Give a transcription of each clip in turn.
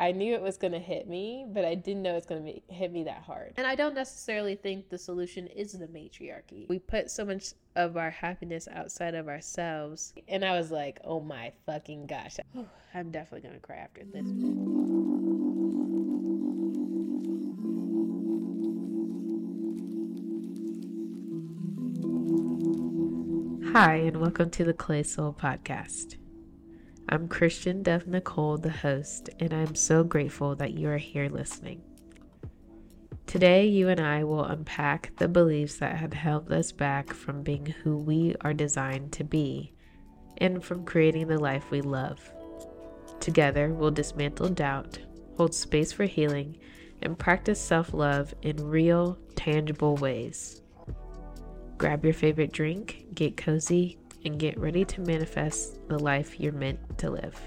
I knew it was going to hit me, but I didn't know it's going to hit me that hard. And I don't necessarily think the solution is the matriarchy. We put so much of our happiness outside of ourselves. And I was like, oh my fucking gosh. I'm definitely going to cry after this. Hi, and welcome to the Clay Soul Podcast. I'm Christian Dove Nicole, the host, and I'm so grateful that you are here listening. Today, you and I will unpack the beliefs that have held us back from being who we are designed to be and from creating the life we love. Together, we'll dismantle doubt, hold space for healing, and practice self love in real, tangible ways. Grab your favorite drink, get cozy, and get ready to manifest the life you're meant to live.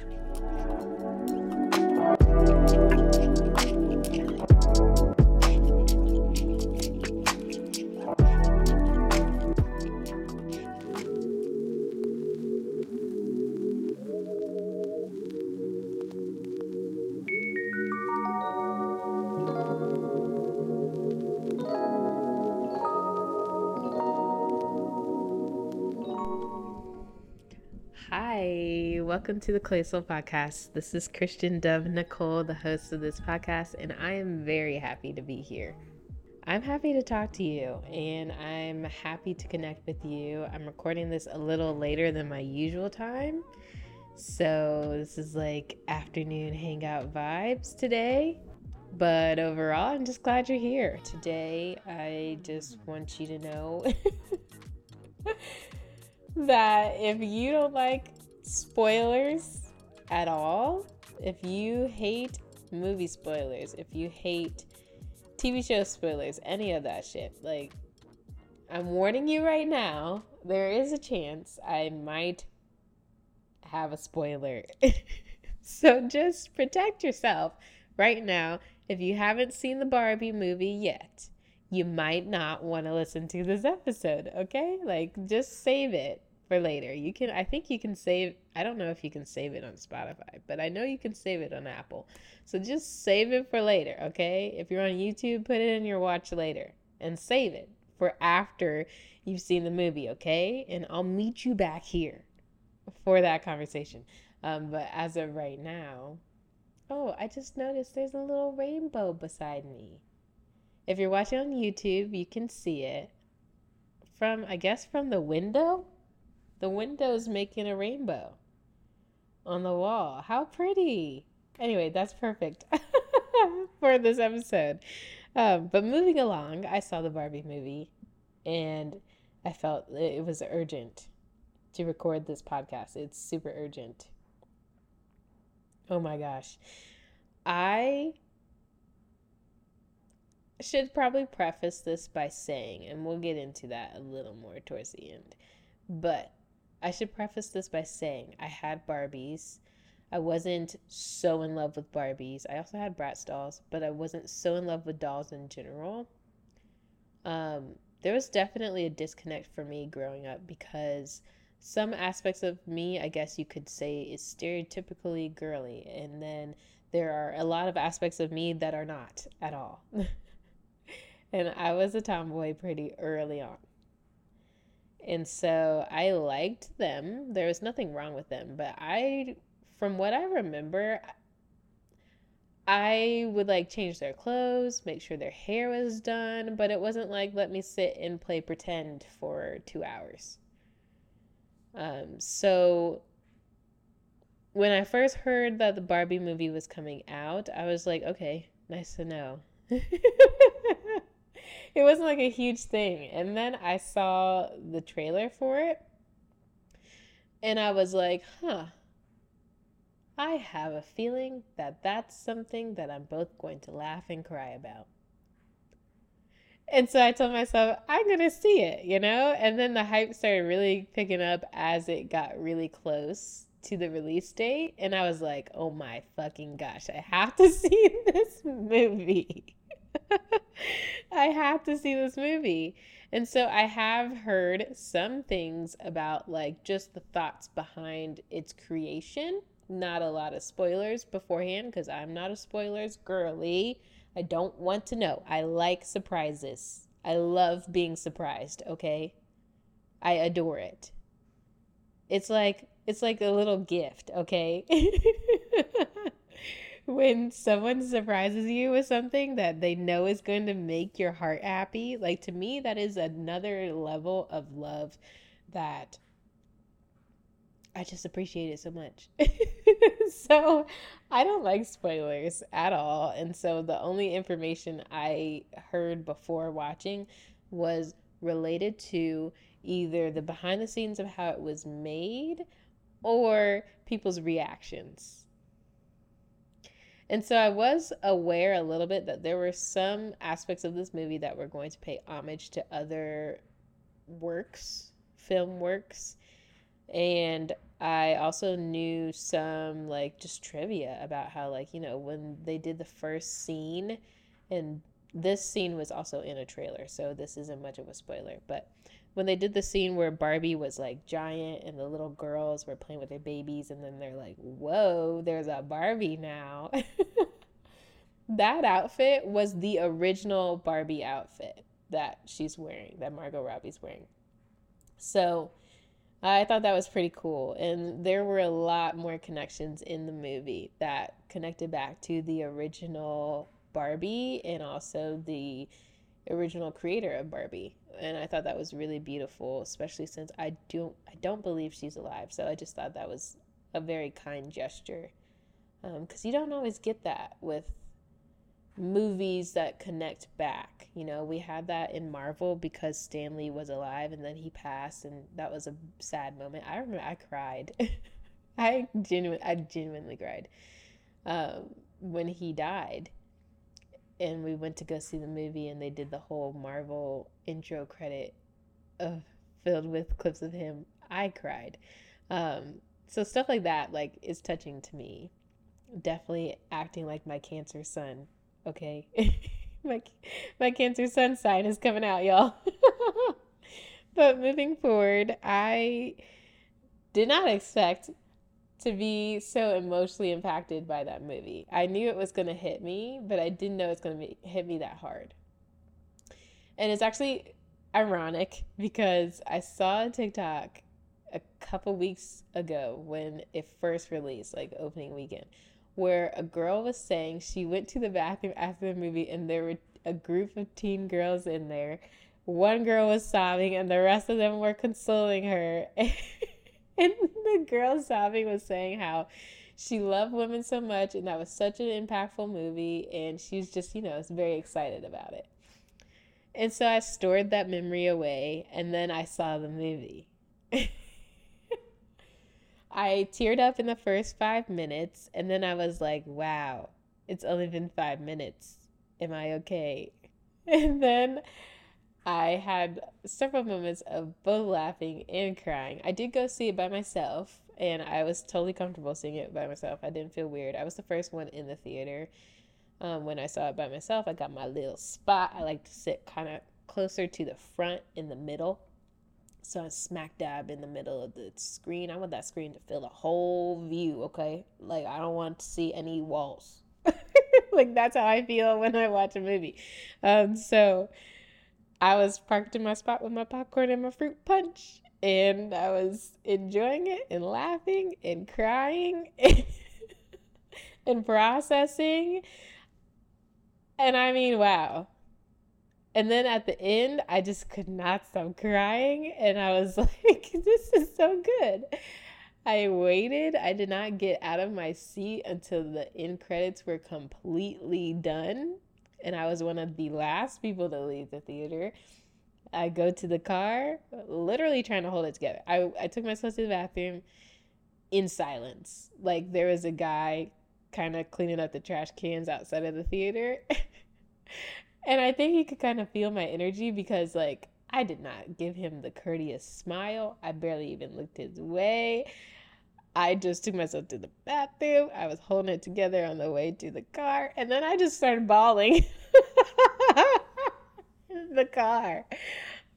Welcome to the Clay Soul Podcast. This is Christian Dove Nicole, the host of this podcast, and I am very happy to be here. I'm happy to talk to you, and I'm happy to connect with you. I'm recording this a little later than my usual time, so this is like afternoon hangout vibes today. But overall, I'm just glad you're here. Today, I just want you to know that if you don't like spoilers at all, if you hate movie spoilers, if you hate TV show spoilers, any of that shit, like, I'm warning you right now, there is a chance I might have a spoiler. so just protect yourself right now. If you haven't seen the Barbie movie yet, you might not want to listen to this episode, okay? Like, just save it for later. You can I think you can save I don't know if you can save it on Spotify, but I know you can save it on Apple. So just save it for later, okay? If you're on YouTube, put it in your watch later and save it for after you've seen the movie, okay? And I'll meet you back here for that conversation. Um, but as of right now, oh, I just noticed there's a little rainbow beside me. If you're watching on YouTube, you can see it from, I guess, from the window. The window's making a rainbow on the wall. How pretty. Anyway, that's perfect for this episode. Um, but moving along, I saw the Barbie movie and I felt it was urgent to record this podcast. It's super urgent. Oh my gosh. I should probably preface this by saying, and we'll get into that a little more towards the end, but I should preface this by saying I had Barbies. I wasn't so in love with Barbies. I also had Bratz dolls, but I wasn't so in love with dolls in general. Um, there was definitely a disconnect for me growing up because some aspects of me, I guess you could say, is stereotypically girly, and then there are a lot of aspects of me that are not at all. and I was a tomboy pretty early on. And so I liked them. There was nothing wrong with them, but I from what I remember I would like change their clothes, make sure their hair was done, but it wasn't like let me sit and play pretend for 2 hours. Um so when I first heard that the Barbie movie was coming out, I was like, okay, nice to know. it wasn't like a huge thing. And then I saw the trailer for it and I was like, huh. I have a feeling that that's something that I'm both going to laugh and cry about. And so I told myself, I'm going to see it, you know? And then the hype started really picking up as it got really close to the release date. And I was like, oh my fucking gosh, I have to see this movie. I have to see this movie. And so I have heard some things about like just the thoughts behind its creation not a lot of spoilers beforehand because I'm not a spoilers girly. I don't want to know. I like surprises. I love being surprised, okay? I adore it. It's like it's like a little gift, okay? when someone surprises you with something that they know is going to make your heart happy, like to me that is another level of love that I just appreciate it so much. so I don't like spoilers at all. And so the only information I heard before watching was related to either the behind the scenes of how it was made or people's reactions. And so I was aware a little bit that there were some aspects of this movie that were going to pay homage to other works, film works. And I also knew some like just trivia about how like, you know, when they did the first scene and this scene was also in a trailer, so this isn't much of a spoiler, but when they did the scene where Barbie was like giant and the little girls were playing with their babies, and then they're like, whoa, there's a Barbie now. that outfit was the original Barbie outfit that she's wearing, that Margot Robbie's wearing. So I thought that was pretty cool. And there were a lot more connections in the movie that connected back to the original Barbie and also the original creator of Barbie and I thought that was really beautiful, especially since I don't I don't believe she's alive. So I just thought that was a very kind gesture, because um, you don't always get that with movies that connect back. You know, we had that in Marvel because Stan Lee was alive and then he passed, and that was a sad moment. I remember I cried. I genuine I genuinely cried um, when he died and we went to go see the movie and they did the whole Marvel intro credit of filled with clips of him. I cried. Um, so stuff like that like is touching to me. Definitely acting like my cancer sun. Okay. my my cancer sun sign is coming out, y'all. but moving forward, I did not expect to be so emotionally impacted by that movie. I knew it was going to hit me, but I didn't know it's going to hit me that hard. And it's actually ironic because I saw a TikTok a couple weeks ago when it first released, like opening weekend, where a girl was saying she went to the bathroom after the movie and there were a group of teen girls in there. One girl was sobbing and the rest of them were consoling her. and the girl sobbing was saying how she loved women so much and that was such an impactful movie and she's just you know very excited about it. And so i stored that memory away and then i saw the movie. I teared up in the first five minutes and then i was like wow it's only been five minutes. Am i okay? And then I had several moments of both laughing and crying. I did go see it by myself, and I was totally comfortable seeing it by myself. I didn't feel weird. I was the first one in the theater. Um, when I saw it by myself, I got my little spot. I like to sit kind of closer to the front in the middle. So I'm smack dab in the middle of the screen. I want that screen to fill the whole view, okay? Like, I don't want to see any walls. like, that's how I feel when I watch a movie. Um, so I was parked in my spot with my popcorn and my fruit punch, and I was enjoying it and laughing and crying and, processing. And I mean, wow. And then at the end, I just could not stop crying. And I was like, this is so good. I waited. I did not get out of my seat until the end credits were completely done and I was one of the last people to leave the theater. I go to the car, literally trying to hold it together. I, I took myself to the bathroom in silence. Like there was a guy kind of cleaning up the trash cans outside of the theater. and I think he could kind of feel my energy because, like, I did not give him the courteous smile. I barely even looked his way. I just took myself to the bathroom. I was holding it together on the way to the car, and then I just started bawling. the car.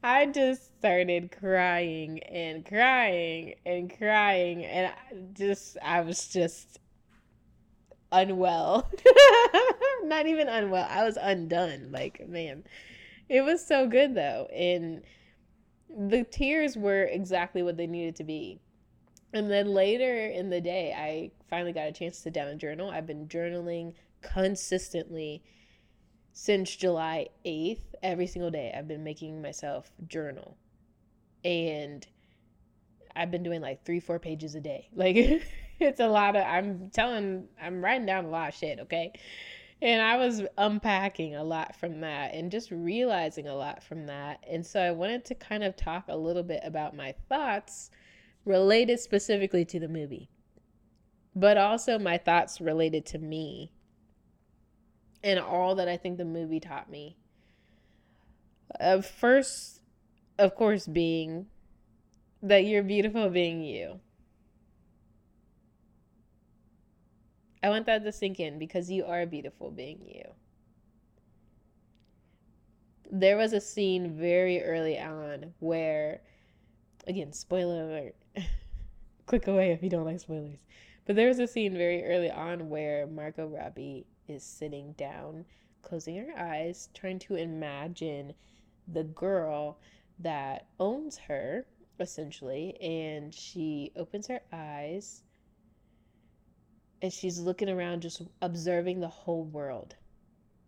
I just started crying and crying and crying and I just I was just unwell. Not even unwell. I was undone. Like, man. It was so good though. And the tears were exactly what they needed to be. And then later in the day, I finally got a chance to sit down and journal. I've been journaling consistently since July 8th. Every single day, I've been making myself journal. And I've been doing like three, four pages a day. Like, it's a lot of, I'm telling, I'm writing down a lot of shit, okay? And I was unpacking a lot from that and just realizing a lot from that. And so I wanted to kind of talk a little bit about my thoughts related specifically to the movie, but also my thoughts related to me and all that I think the movie taught me. Uh, first, of course, being that you're beautiful being you. I want that to sink in because you are beautiful being you. There was a scene very early on where, again, spoiler alert, click away if you don't like spoilers. But there was a scene very early on where Margot Robbie is sitting down, closing her eyes, trying to imagine the girl that owns her, essentially. And she opens her eyes and she's looking around, just observing the whole world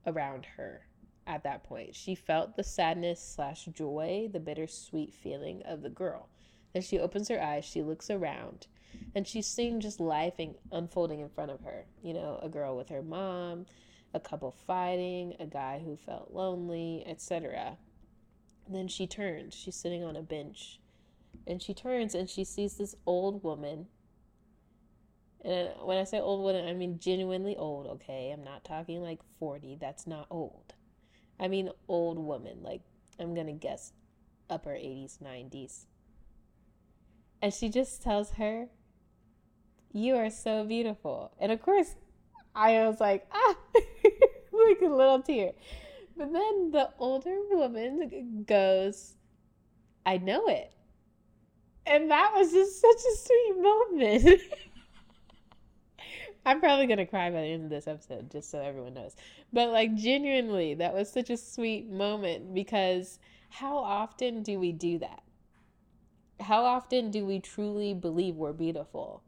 around her at that point. She felt the sadness slash joy, the bittersweet feeling of the girl. Then she opens her eyes, she looks around, and she's seeing just life unfolding in front of her. You know, a girl with her mom, a couple fighting, a guy who felt lonely, etc. Then she turns, she's sitting on a bench, and she turns and she sees this old woman and when I say old woman, I mean genuinely old, okay? I'm not talking like 40. That's not old. I mean old woman. Like, I'm going to guess upper 80s, 90s. And she just tells her, You are so beautiful. And of course, I was like, Ah, like a little tear. But then the older woman goes, I know it. And that was just such a sweet moment. I'm probably gonna cry by the end of this episode, just so everyone knows. But like genuinely, that was such a sweet moment because how often do we do that? How often do we truly believe we're beautiful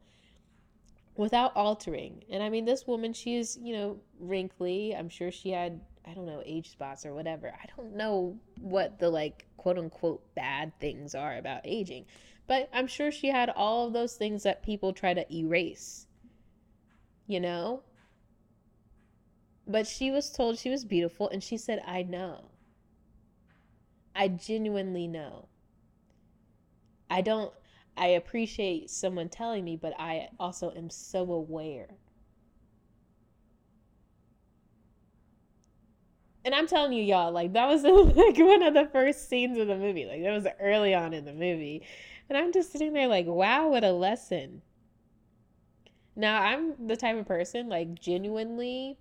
without altering? And I mean, this woman, she is, you know, wrinkly. I'm sure she had, I don't know, age spots or whatever. I don't know what the like quote unquote bad things are about aging, but I'm sure she had all of those things that people try to erase you know? But she was told she was beautiful, and she said, I know. I genuinely know. I don't, I appreciate someone telling me, but I also am so aware. And I'm telling you, y'all, like that was like one of the first scenes of the movie. Like that was early on in the movie. And I'm just sitting there like, wow, what a lesson. Now, I'm the type of person, like, genuinely,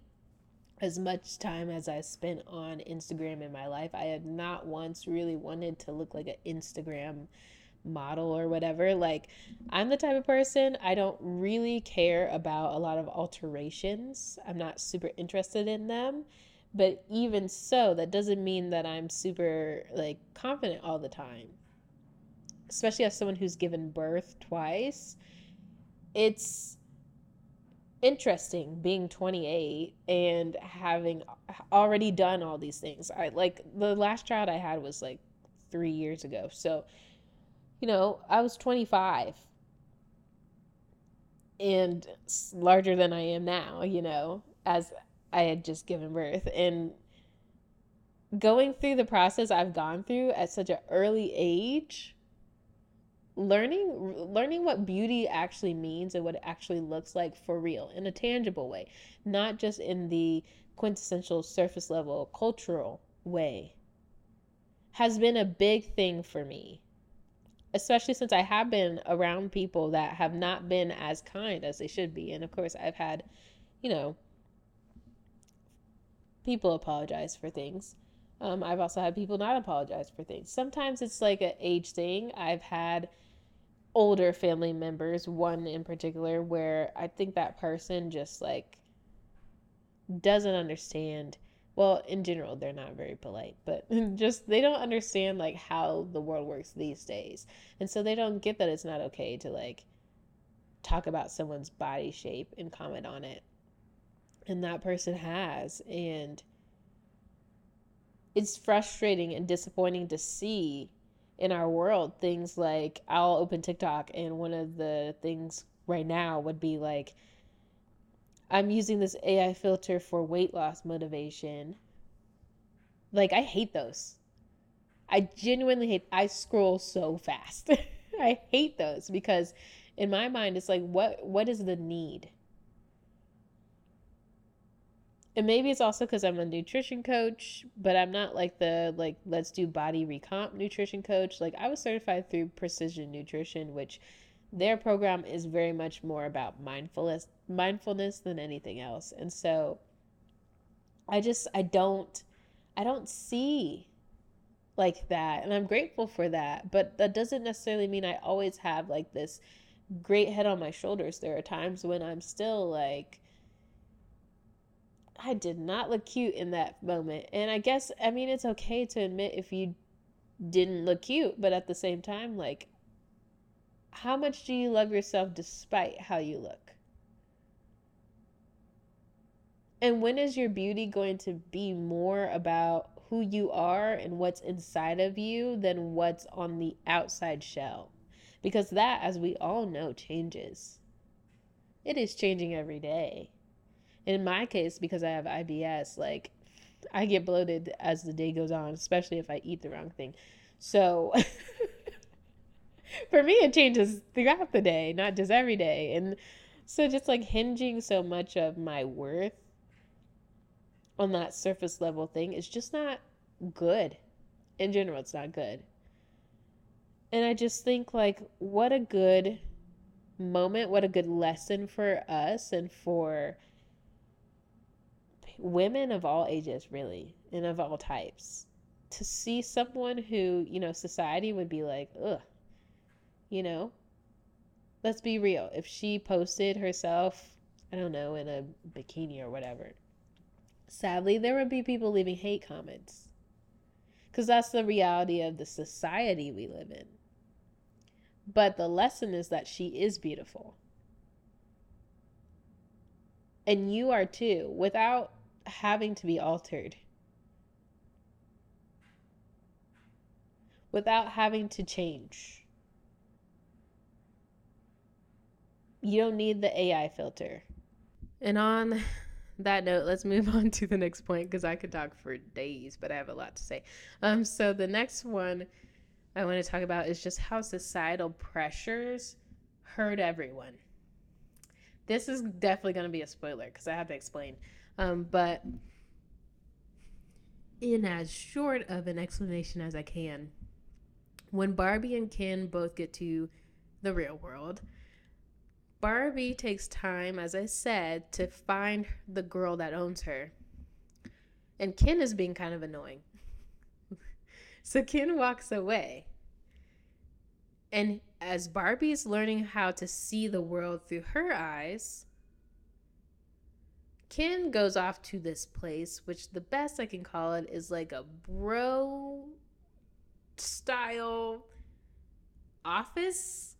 as much time as I spent on Instagram in my life, I had not once really wanted to look like an Instagram model or whatever. Like, I'm the type of person, I don't really care about a lot of alterations. I'm not super interested in them. But even so, that doesn't mean that I'm super, like, confident all the time. Especially as someone who's given birth twice. It's interesting being 28 and having already done all these things. I like the last child I had was like 3 years ago. So, you know, I was 25 and larger than I am now, you know, as I had just given birth. And going through the process I've gone through at such an early age learning learning what beauty actually means and what it actually looks like for real in a tangible way not just in the quintessential surface level cultural way has been a big thing for me especially since I have been around people that have not been as kind as they should be and of course I've had you know people apologize for things Um, I've also had people not apologize for things. Sometimes it's like an age thing. I've had older family members, one in particular, where I think that person just like doesn't understand. Well, in general, they're not very polite, but just they don't understand like how the world works these days. And so they don't get that it's not okay to like talk about someone's body shape and comment on it. And that person has. And it's frustrating and disappointing to see in our world things like I'll open TikTok and one of the things right now would be like I'm using this AI filter for weight loss motivation. Like I hate those. I genuinely hate I scroll so fast. I hate those because in my mind it's like what what is the need? and maybe it's also because I'm a nutrition coach, but I'm not like the like let's do body recomp nutrition coach. Like I was certified through Precision Nutrition, which their program is very much more about mindfulness mindfulness than anything else. And so I just I don't I don't see like that and I'm grateful for that, but that doesn't necessarily mean I always have like this great head on my shoulders. There are times when I'm still like I did not look cute in that moment. And I guess, I mean, it's okay to admit if you didn't look cute, but at the same time, like, how much do you love yourself despite how you look? And when is your beauty going to be more about who you are and what's inside of you than what's on the outside shell? Because that, as we all know, changes. It is changing every day in my case, because I have IBS, like I get bloated as the day goes on, especially if I eat the wrong thing. So for me, it changes throughout the day, not just every day. And so just like hinging so much of my worth on that surface level thing is just not good. In general, it's not good. And I just think like what a good moment, what a good lesson for us and for women of all ages, really, and of all types, to see someone who, you know, society would be like, ugh, you know, let's be real. If she posted herself, I don't know, in a bikini or whatever, sadly, there would be people leaving hate comments. Because that's the reality of the society we live in. But the lesson is that she is beautiful. And you are too, without having to be altered without having to change. You don't need the AI filter. And on that note, let's move on to the next point because I could talk for days, but I have a lot to say. Um, so the next one I want to talk about is just how societal pressures hurt everyone. This is definitely going to be a spoiler because I have to explain. Um, but in as short of an explanation as I can, when Barbie and Ken both get to the real world, Barbie takes time, as I said, to find the girl that owns her. And Ken is being kind of annoying. so Ken walks away. And as Barbie is learning how to see the world through her eyes, Ken goes off to this place, which the best I can call it is like a bro style office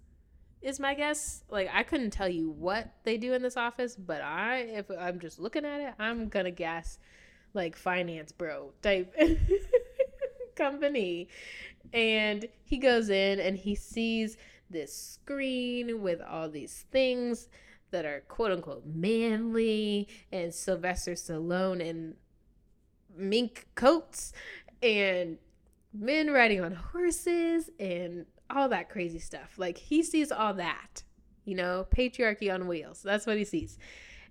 is my guess. Like I couldn't tell you what they do in this office, but I if I'm just looking at it, I'm gonna guess like finance bro type company. And he goes in and he sees this screen with all these things that are quote unquote manly and Sylvester Stallone in mink coats and men riding on horses and all that crazy stuff. Like he sees all that, you know, patriarchy on wheels. That's what he sees.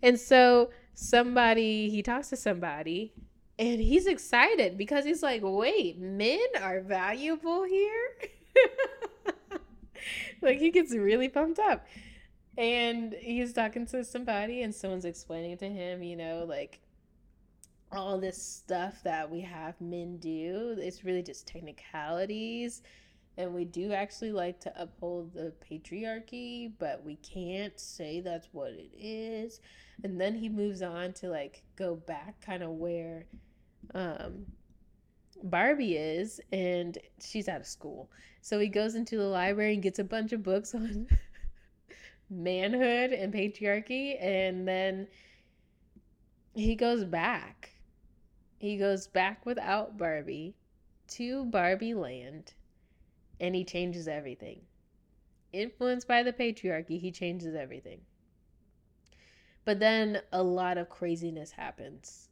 And so somebody, he talks to somebody and he's excited because he's like, wait, men are valuable here? like he gets really pumped up and he's talking to somebody and someone's explaining to him you know like all this stuff that we have men do. It's really just technicalities. And we do actually like to uphold the patriarchy, but we can't say that's what it is. And then he moves on to like go back kind of where um Barbie is, and she's out of school. So he goes into the library and gets a bunch of books on manhood and patriarchy, and then he goes back. He goes back without Barbie to Barbie land, and he changes everything. Influenced by the patriarchy, he changes everything. But then a lot of craziness happens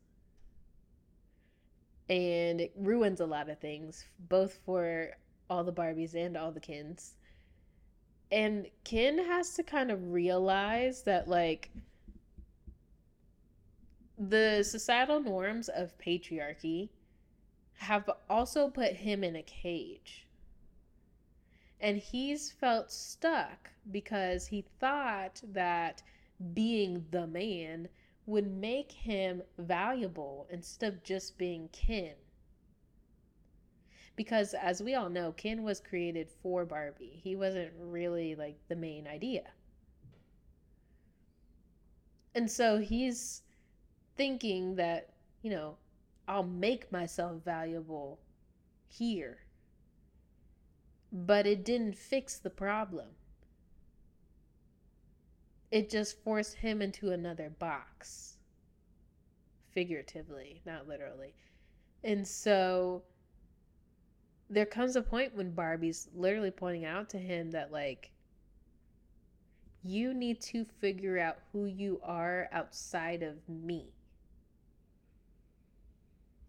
and it ruins a lot of things, both for all the Barbies and all the Kens. And Ken has to kind of realize that, like, the societal norms of patriarchy have also put him in a cage. And he's felt stuck because he thought that being the man would make him valuable instead of just being Ken. Because as we all know, Ken was created for Barbie. He wasn't really like the main idea. And so he's thinking that, you know, I'll make myself valuable here. But it didn't fix the problem. It just forced him into another box figuratively not literally. And so there comes a point when barbie's literally pointing out to him that like you need to figure out who you are outside of me.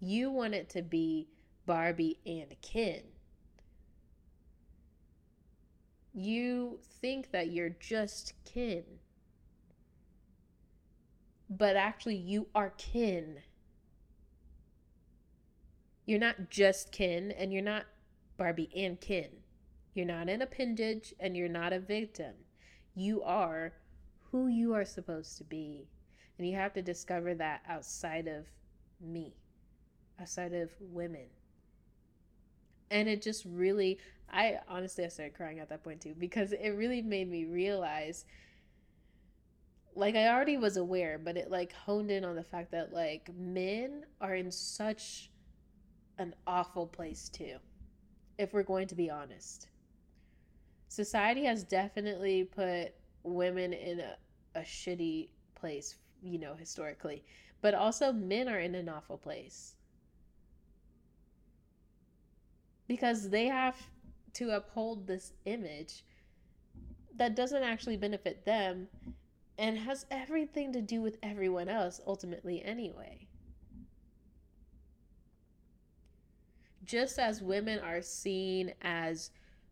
You want it to be barbie and ken you think that you're just Ken but actually you are Ken. You're not just Ken, and you're not Barbie and Ken. You're not an appendage, and you're not a victim. You are who you are supposed to be. And you have to discover that outside of me, outside of women. And it just really, I honestly, I started crying at that point too, because it really made me realize like I already was aware, but it like honed in on the fact that like men are in such an awful place too, if we're going to be honest. Society has definitely put women in a, a shitty place, you know, historically, but also men are in an awful place because they have to uphold this image that doesn't actually benefit them and has everything to do with everyone else ultimately anyway. Just as women are seen as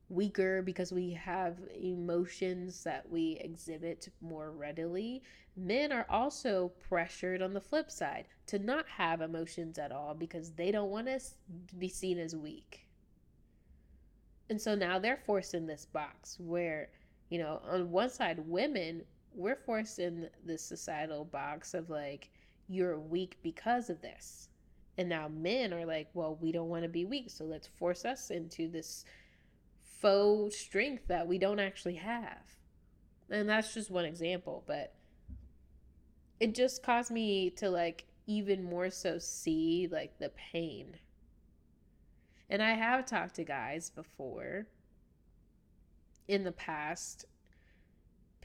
weaker because we have emotions that we exhibit more readily, men are also pressured on the flip side to not have emotions at all because they don't want to be seen as weak. And so now they're forced in this box where, you know, on one side, women we're forced in this societal box of like you're weak because of this. And now men are like well we don't want to be weak so let's force us into this faux strength that we don't actually have. And that's just one example but it just caused me to like even more so see like the pain and i have talked to guys before in the past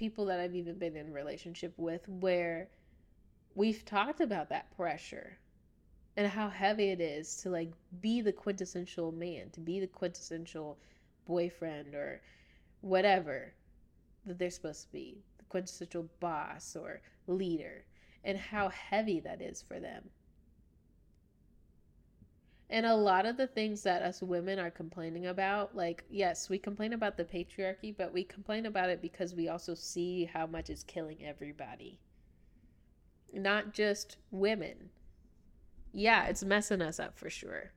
people that I've even been in relationship with where we've talked about that pressure and how heavy it is to like be the quintessential man, to be the quintessential boyfriend or whatever that they're supposed to be, the quintessential boss or leader, and how heavy that is for them. And a lot of the things that us women are complaining about, like, yes, we complain about the patriarchy, but we complain about it because we also see how much it's killing everybody. Not just women. Yeah, it's messing us up for sure.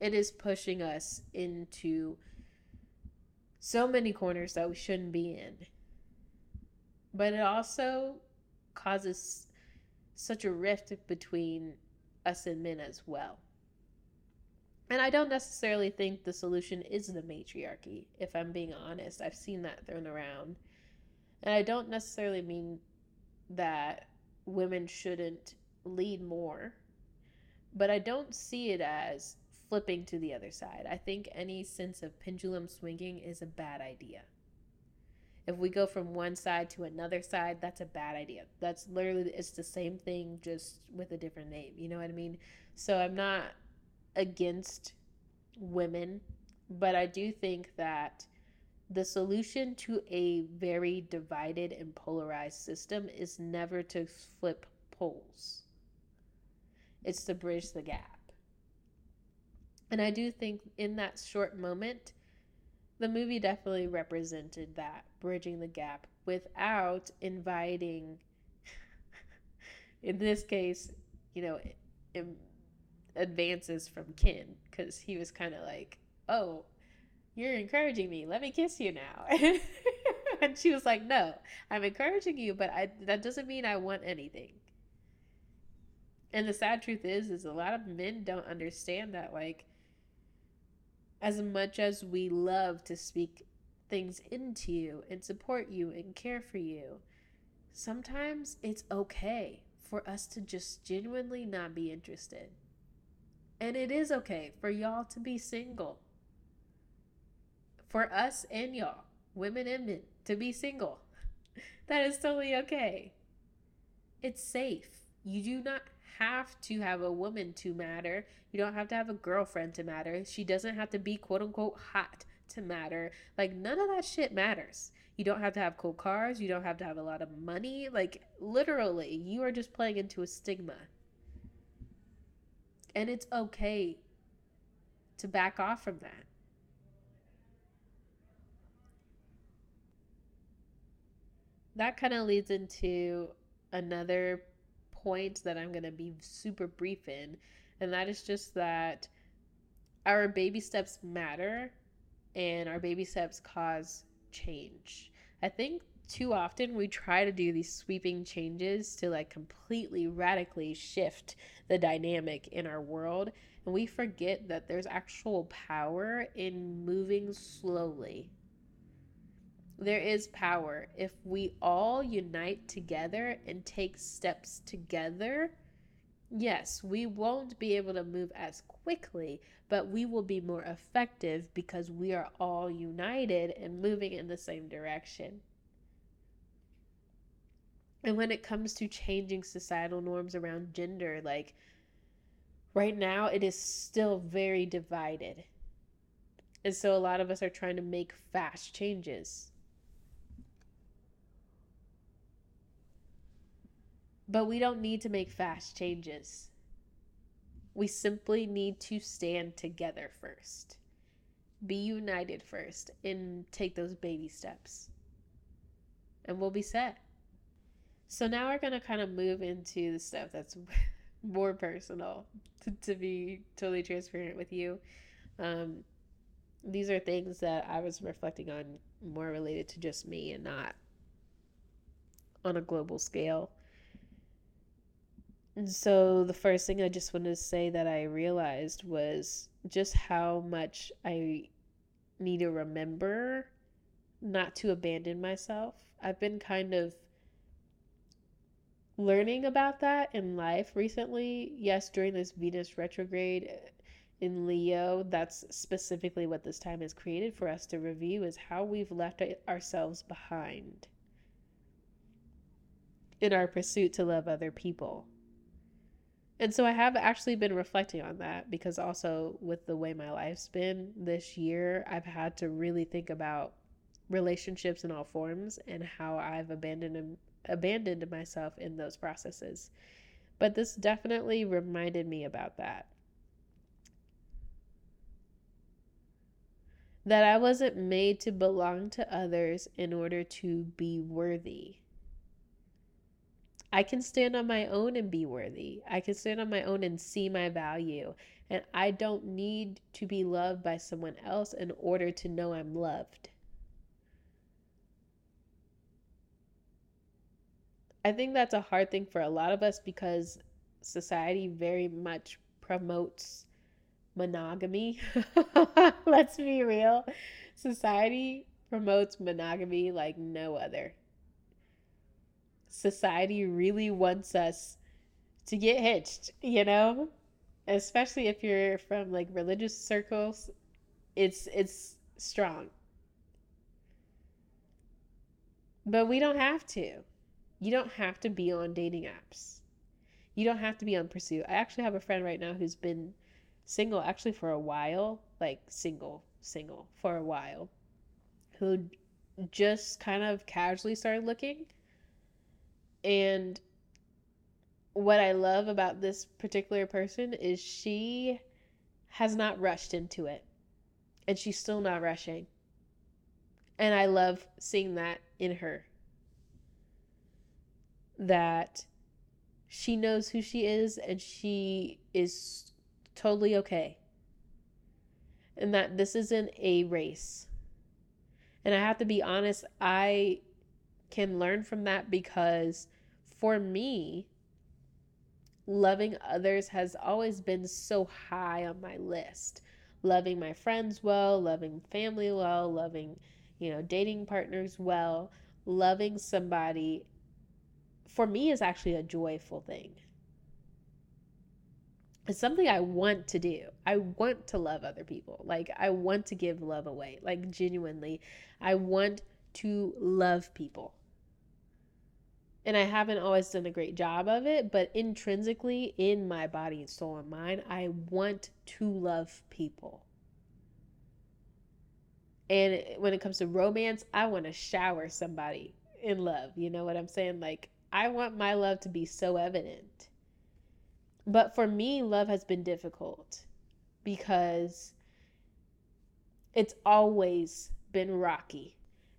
It is pushing us into so many corners that we shouldn't be in. But it also causes such a rift between us and men as well. And I don't necessarily think the solution is the matriarchy, if I'm being honest. I've seen that thrown around. And I don't necessarily mean that women shouldn't lead more, but I don't see it as flipping to the other side. I think any sense of pendulum swinging is a bad idea. If we go from one side to another side, that's a bad idea. That's literally it's the same thing just with a different name. You know what I mean? So I'm not against women, but I do think that the solution to a very divided and polarized system is never to flip poles. It's to bridge the gap. And I do think in that short moment, the movie definitely represented that, bridging the gap without inviting, in this case, you know, advances from Ken, because he was kind of like, oh, you're encouraging me. Let me kiss you now. and she was like, no, I'm encouraging you, but I, that doesn't mean I want anything. And the sad truth is, is a lot of men don't understand that, like, as much as we love to speak things into you and support you and care for you, sometimes it's okay for us to just genuinely not be interested. And it is okay for y'all to be single. For us and y'all, women and men, to be single. that is totally okay. It's safe. You do not have to have a woman to matter. You don't have to have a girlfriend to matter. She doesn't have to be quote unquote hot to matter. Like, none of that shit matters. You don't have to have cool cars. You don't have to have a lot of money. Like, literally, you are just playing into a stigma. And it's okay to back off from that. That kind of leads into another point that I'm going to be super brief in, and that is just that our baby steps matter and our baby steps cause change. I think too often we try to do these sweeping changes to like completely radically shift the dynamic in our world and we forget that there's actual power in moving slowly there is power. If we all unite together and take steps together, yes, we won't be able to move as quickly, but we will be more effective because we are all united and moving in the same direction. And when it comes to changing societal norms around gender, like right now, it is still very divided. And so a lot of us are trying to make fast changes But we don't need to make fast changes. We simply need to stand together first. Be united first and take those baby steps. And we'll be set. So now we're going to kind of move into the stuff that's more personal, to, to be totally transparent with you. Um, these are things that I was reflecting on more related to just me and not on a global scale. And so the first thing I just wanted to say that I realized was just how much I need to remember not to abandon myself. I've been kind of learning about that in life recently. Yes, during this Venus retrograde uh, in Leo, that's specifically what this time has created for us to review is how we've left ourselves behind in our pursuit to love other people. And so I have actually been reflecting on that because also with the way my life's been this year, I've had to really think about relationships in all forms and how I've abandoned abandoned myself in those processes. But this definitely reminded me about that. That I wasn't made to belong to others in order to be worthy. I can stand on my own and be worthy. I can stand on my own and see my value. And I don't need to be loved by someone else in order to know I'm loved. I think that's a hard thing for a lot of us because society very much promotes monogamy. Let's be real. Society promotes monogamy like no other. Society really wants us to get hitched, you know? Especially if you're from like religious circles, it's it's strong. But we don't have to. You don't have to be on dating apps. You don't have to be on Pursuit. I actually have a friend right now who's been single actually for a while, like single, single for a while, who just kind of casually started looking. And what I love about this particular person is she has not rushed into it. And she's still not rushing. And I love seeing that in her. That she knows who she is and she is totally okay. And that this isn't a race. And I have to be honest, I can learn from that because for me, loving others has always been so high on my list. Loving my friends well, loving family well, loving, you know, dating partners well, loving somebody for me is actually a joyful thing. It's something I want to do. I want to love other people. Like, I want to give love away. Like, genuinely, I want to love people. And I haven't always done a great job of it, but intrinsically, in my body and soul and mind, I want to love people. And when it comes to romance, I want to shower somebody in love. You know what I'm saying? Like, I want my love to be so evident. But for me, love has been difficult because it's always been rocky.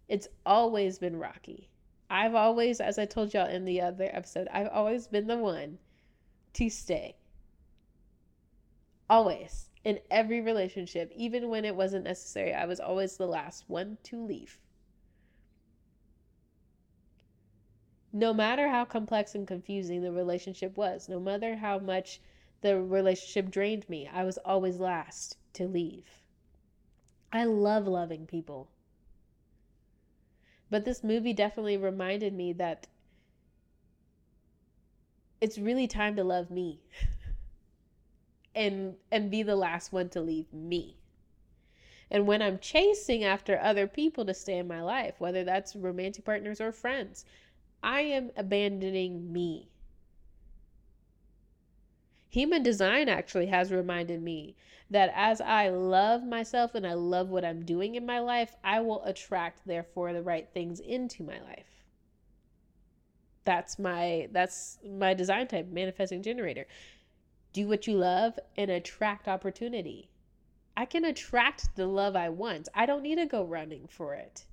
It's always been rocky. I've always, as I told y'all in the other episode, I've always been the one to stay. Always. In every relationship, even when it wasn't necessary, I was always the last one to leave. No matter how complex and confusing the relationship was, no matter how much the relationship drained me, I was always last to leave. I love loving people. But this movie definitely reminded me that it's really time to love me. and and be the last one to leave me. And when I'm chasing after other people to stay in my life, whether that's romantic partners or friends, I am abandoning me. Human design actually has reminded me that as I love myself and I love what I'm doing in my life, I will attract therefore the right things into my life. That's my that's my design type, manifesting generator. Do what you love and attract opportunity. I can attract the love I want. I don't need to go running for it.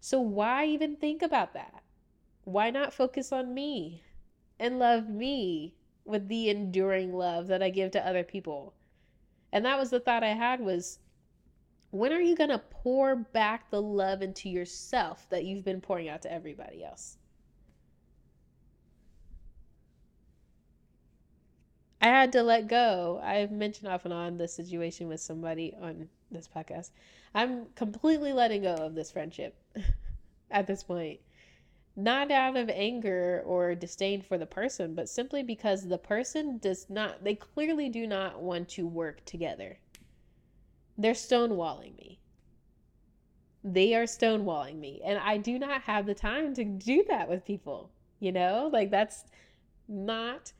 So why even think about that? Why not focus on me and love me with the enduring love that I give to other people? And that was the thought I had was when are you going to pour back the love into yourself that you've been pouring out to everybody else? I had to let go. I've mentioned off and on the situation with somebody on this podcast. I'm completely letting go of this friendship at this point not out of anger or disdain for the person, but simply because the person does not, they clearly do not want to work together. They're stonewalling me. They are stonewalling me. And I do not have the time to do that with people, you know? Like, that's not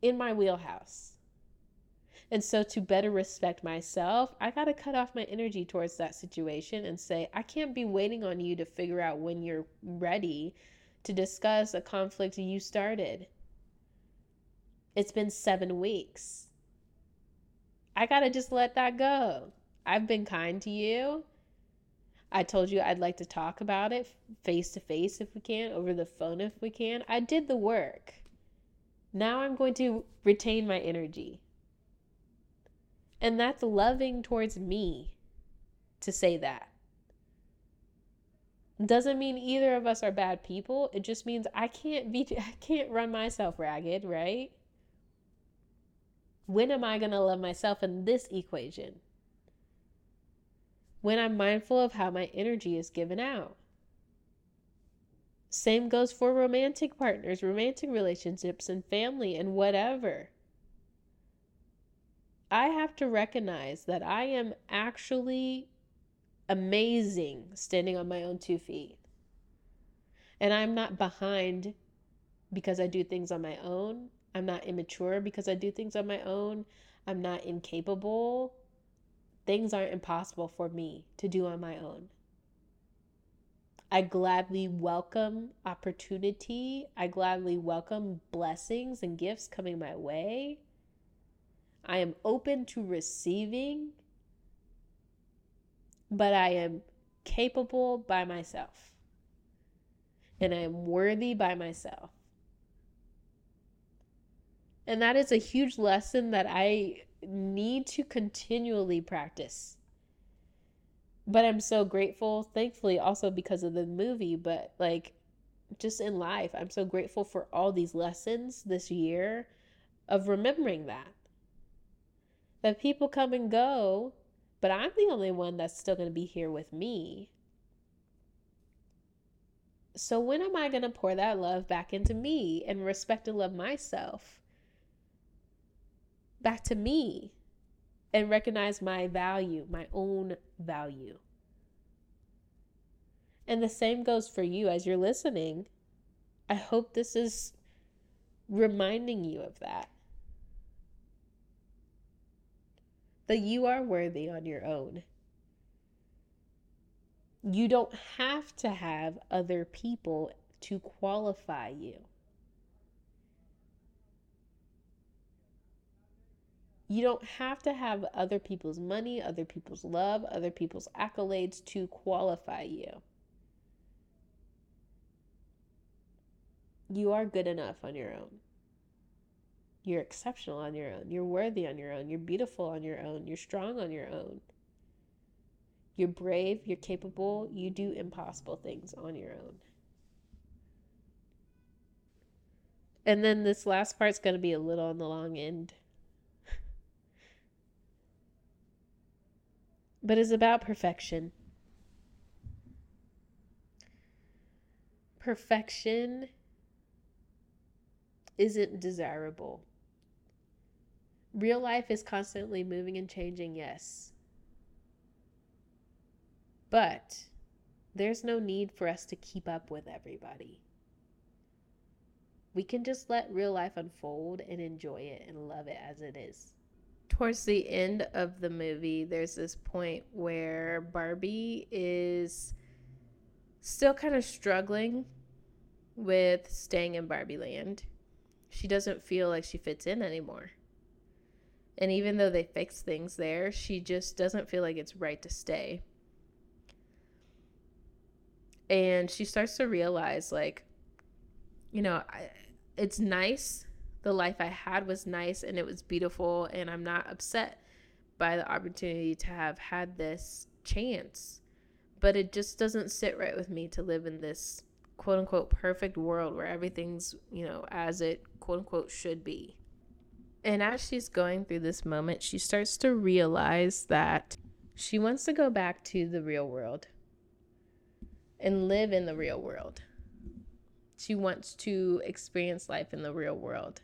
in my wheelhouse. And so, to better respect myself, I got to cut off my energy towards that situation and say, I can't be waiting on you to figure out when you're ready to discuss a conflict you started. It's been seven weeks. I got to just let that go. I've been kind to you. I told you I'd like to talk about it face to face if we can, over the phone if we can. I did the work. Now I'm going to retain my energy. And that's loving towards me to say that. Doesn't mean either of us are bad people. It just means I can't be I can't run myself ragged, right? When am I going to love myself in this equation? When I'm mindful of how my energy is given out. Same goes for romantic partners, romantic relationships, and family, and whatever. I have to recognize that I am actually amazing standing on my own two feet. And I'm not behind because I do things on my own. I'm not immature because I do things on my own. I'm not incapable. Things aren't impossible for me to do on my own. I gladly welcome opportunity. I gladly welcome blessings and gifts coming my way. I am open to receiving but I am capable by myself. And I am worthy by myself. And that is a huge lesson that I need to continually practice. But I'm so grateful, thankfully, also because of the movie, but like just in life, I'm so grateful for all these lessons this year of remembering that. That people come and go, but I'm the only one that's still going to be here with me. So when am I going to pour that love back into me and respect and love myself? Back to me and recognize my value, my own value. And the same goes for you as you're listening. I hope this is reminding you of that. That you are worthy on your own. You don't have to have other people to qualify you. You don't have to have other people's money, other people's love, other people's accolades to qualify you. You are good enough on your own. You're exceptional on your own. You're worthy on your own. You're beautiful on your own. You're strong on your own. You're brave. You're capable. You do impossible things on your own. And then this last part's going to be a little on the long end. but it's about perfection. Perfection isn't desirable. Real life is constantly moving and changing, yes. But there's no need for us to keep up with everybody. We can just let real life unfold and enjoy it and love it as it is. Towards the end of the movie, there's this point where Barbie is still kind of struggling with staying in Barbie land. She doesn't feel like she fits in anymore. And even though they fix things there, she just doesn't feel like it's right to stay. And she starts to realize, like, you know, I, it's nice. The life I had was nice and it was beautiful. And I'm not upset by the opportunity to have had this chance. But it just doesn't sit right with me to live in this quote unquote perfect world where everything's, you know, as it quote unquote should be. And as she's going through this moment, she starts to realize that she wants to go back to the real world and live in the real world. She wants to experience life in the real world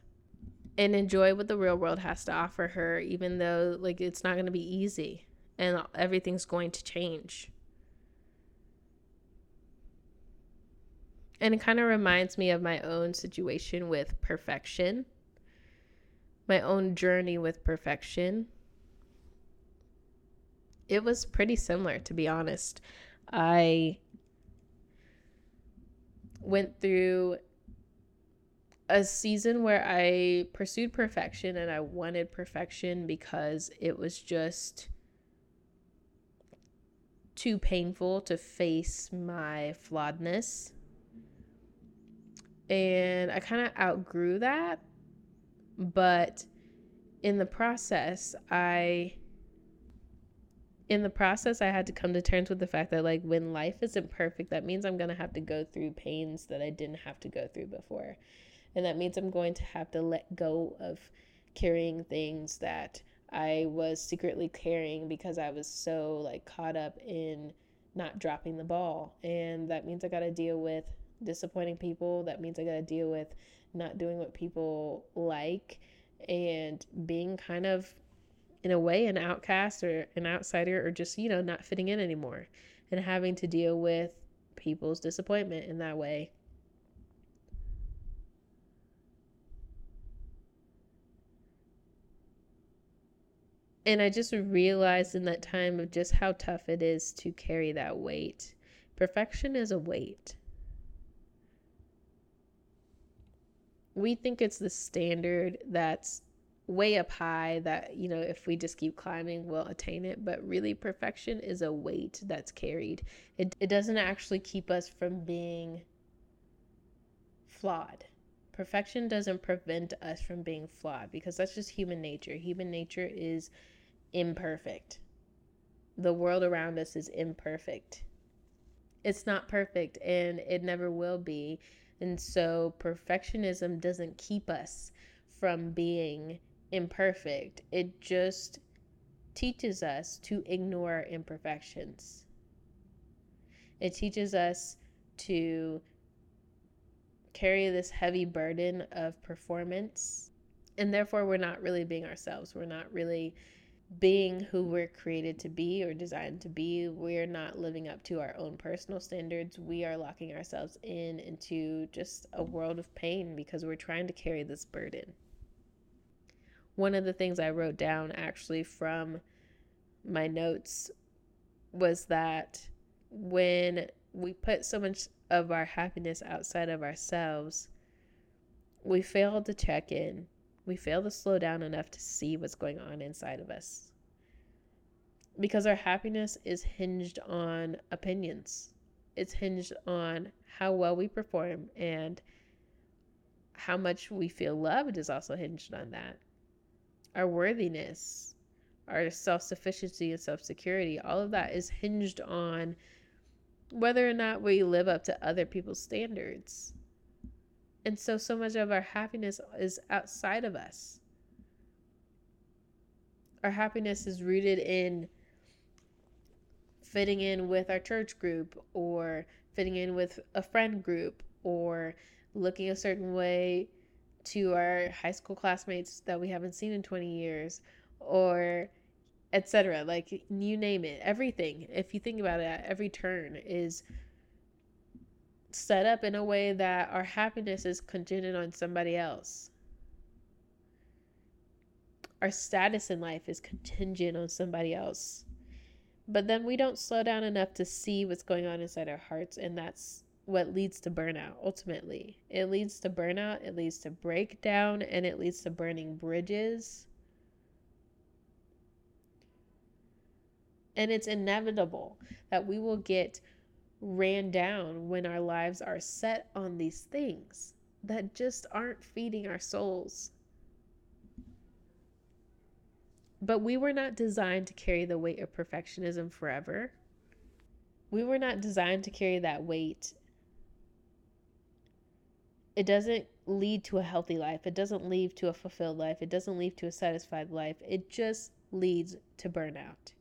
and enjoy what the real world has to offer her, even though, like, it's not going to be easy and everything's going to change. And it kind of reminds me of my own situation with perfection my own journey with perfection, it was pretty similar, to be honest. I went through a season where I pursued perfection and I wanted perfection because it was just too painful to face my flawedness. And I kind of outgrew that but in the process, I in the process, I had to come to terms with the fact that, like, when life isn't perfect, that means I'm going to have to go through pains that I didn't have to go through before. And that means I'm going to have to let go of carrying things that I was secretly carrying because I was so, like, caught up in not dropping the ball. And that means I got to deal with disappointing people. That means I got to deal with not doing what people like and being kind of in a way an outcast or an outsider or just you know not fitting in anymore and having to deal with people's disappointment in that way. And i just realized in that time of just how tough it is to carry that weight. Perfection is a weight we think it's the standard that's way up high that you know if we just keep climbing we'll attain it. But really perfection is a weight that's carried. It, it doesn't actually keep us from being flawed. Perfection doesn't prevent us from being flawed because that's just human nature. Human nature is imperfect. The world around us is imperfect. It's not perfect and it never will be and so perfectionism doesn't keep us from being imperfect. It just teaches us to ignore imperfections. It teaches us to carry this heavy burden of performance. And therefore, we're not really being ourselves. We're not really being who we're created to be or designed to be. We're not living up to our own personal standards. We are locking ourselves in into just a world of pain because we're trying to carry this burden one of the things I wrote down actually from my notes was that when we put so much of our happiness outside of ourselves, we fail to check in. We fail to slow down enough to see what's going on inside of us. Because our happiness is hinged on opinions, it's hinged on how well we perform, and how much we feel loved is also hinged on that our worthiness, our self sufficiency and self security, all of that is hinged on whether or not we live up to other people's standards. And so, so much of our happiness is outside of us. Our happiness is rooted in fitting in with our church group or fitting in with a friend group or looking a certain way to our high school classmates that we haven't seen in 20 years or etc like you name it everything if you think about it at every turn is set up in a way that our happiness is contingent on somebody else our status in life is contingent on somebody else but then we don't slow down enough to see what's going on inside our hearts and that's what leads to burnout ultimately. It leads to burnout, it leads to breakdown, and it leads to burning bridges. And it's inevitable that we will get ran down when our lives are set on these things that just aren't feeding our souls. But we were not designed to carry the weight of perfectionism forever. We were not designed to carry that weight it doesn't lead to a healthy life. It doesn't lead to a fulfilled life. It doesn't lead to a satisfied life. It just leads to burnout.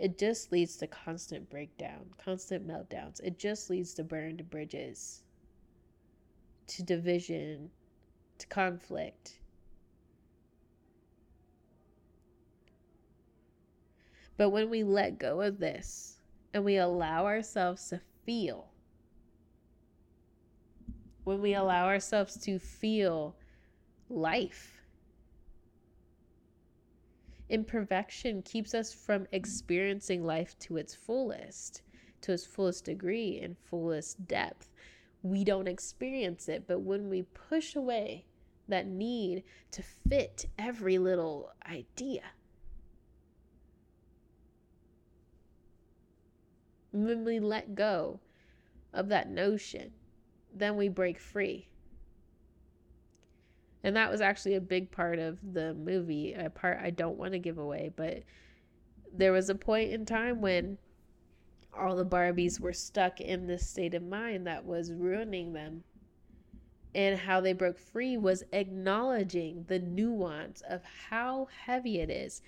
It just leads to constant breakdown, constant meltdowns. It just leads to burned bridges, to division, to conflict. But when we let go of this and we allow ourselves to feel when we allow ourselves to feel life. Imperfection keeps us from experiencing life to its fullest, to its fullest degree and fullest depth. We don't experience it, but when we push away that need to fit every little idea, when we let go of that notion then we break free. And that was actually a big part of the movie, a part I don't want to give away, but there was a point in time when all the Barbies were stuck in this state of mind that was ruining them. And how they broke free was acknowledging the nuance of how heavy it is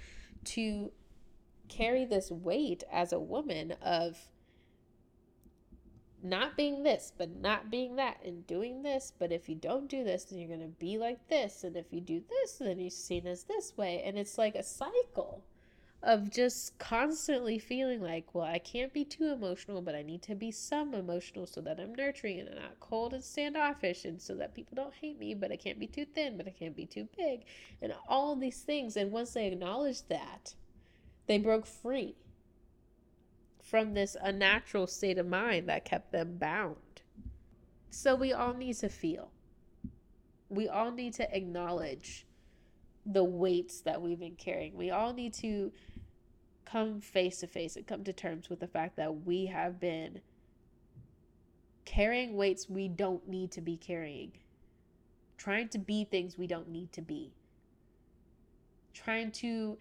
to carry this weight as a woman of not being this, but not being that, and doing this. But if you don't do this, then you're going to be like this. And if you do this, then you're seen as this way. And it's like a cycle of just constantly feeling like, well, I can't be too emotional, but I need to be some emotional so that I'm nurturing and I'm not cold and standoffish, and so that people don't hate me, but I can't be too thin, but I can't be too big, and all these things. And once they acknowledged that, they broke free from this unnatural state of mind that kept them bound. So we all need to feel. We all need to acknowledge the weights that we've been carrying. We all need to come face to face and come to terms with the fact that we have been carrying weights we don't need to be carrying, trying to be things we don't need to be, trying to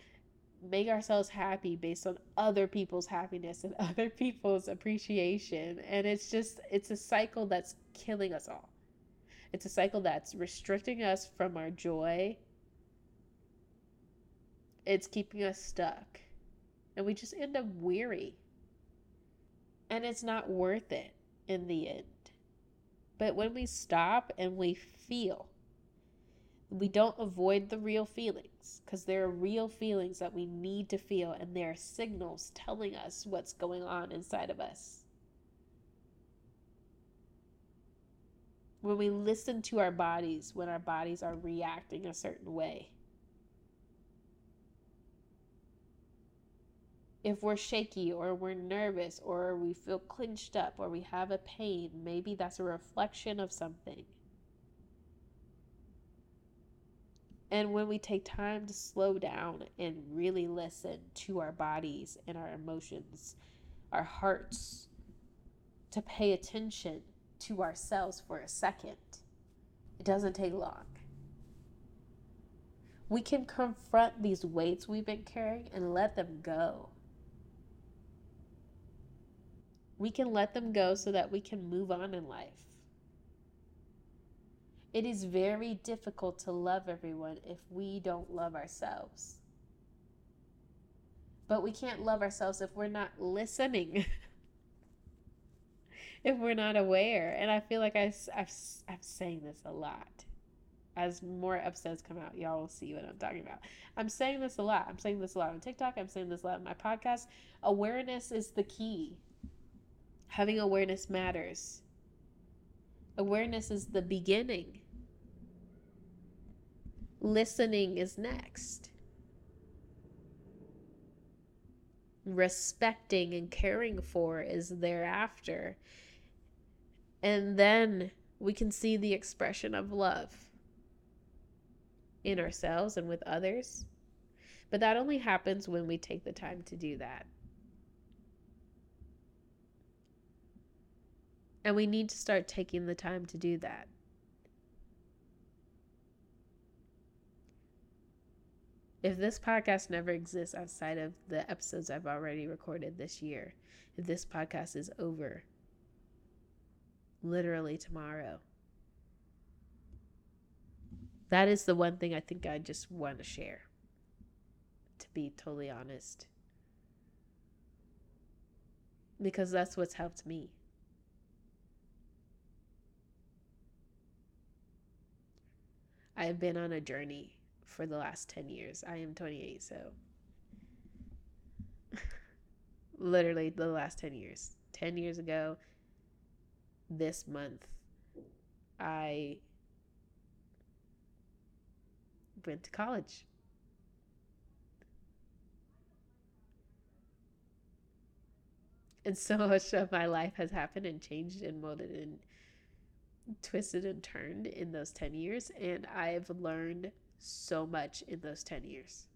make ourselves happy based on other people's happiness and other people's appreciation. And it's just, it's a cycle that's killing us all. It's a cycle that's restricting us from our joy. It's keeping us stuck and we just end up weary. And it's not worth it in the end. But when we stop and we feel, we don't avoid the real feelings because there are real feelings that we need to feel, and there are signals telling us what's going on inside of us. When we listen to our bodies, when our bodies are reacting a certain way, if we're shaky or we're nervous or we feel clenched up or we have a pain, maybe that's a reflection of something. And when we take time to slow down and really listen to our bodies and our emotions, our hearts, to pay attention to ourselves for a second, it doesn't take long. We can confront these weights we've been carrying and let them go we can let them go so that we can move on in life. It is very difficult to love everyone if we don't love ourselves. But we can't love ourselves if we're not listening, if we're not aware. And I feel like I, I've, I'm saying this a lot. As more episodes come out, y'all will see what I'm talking about. I'm saying this a lot. I'm saying this a lot on TikTok. I'm saying this a lot on my podcast. Awareness is the key Having awareness matters. Awareness is the beginning. Listening is next. Respecting and caring for is thereafter. And then we can see the expression of love in ourselves and with others. But that only happens when we take the time to do that. And we need to start taking the time to do that. If this podcast never exists outside of the episodes I've already recorded this year, if this podcast is over literally tomorrow, that is the one thing I think I just want to share, to be totally honest. Because that's what's helped me. I've been on a journey for the last 10 years. I am 28, so literally the last 10 years. 10 years ago, this month, I went to college. And so much of my life has happened and changed and molded and twisted and turned in those 10 years, and I've learned so much in those 10 years.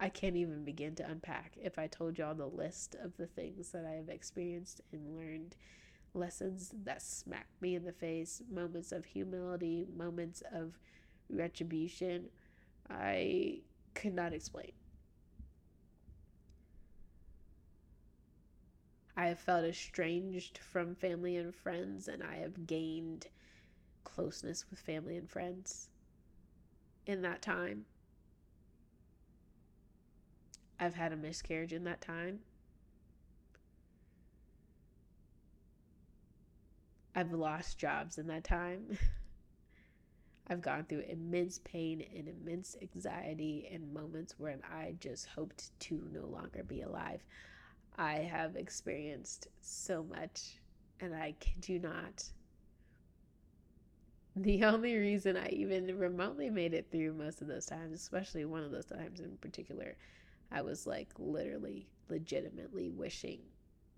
I can't even begin to unpack if I told y'all the list of the things that I have experienced and learned lessons that smacked me in the face, moments of humility, moments of retribution, I could not explain. I have felt estranged from family and friends, and I have gained closeness with family and friends in that time. I've had a miscarriage in that time. I've lost jobs in that time. I've gone through immense pain and immense anxiety and moments when I just hoped to no longer be alive. I have experienced so much, and I kid you not. The only reason I even remotely made it through most of those times, especially one of those times in particular, I was like literally, legitimately wishing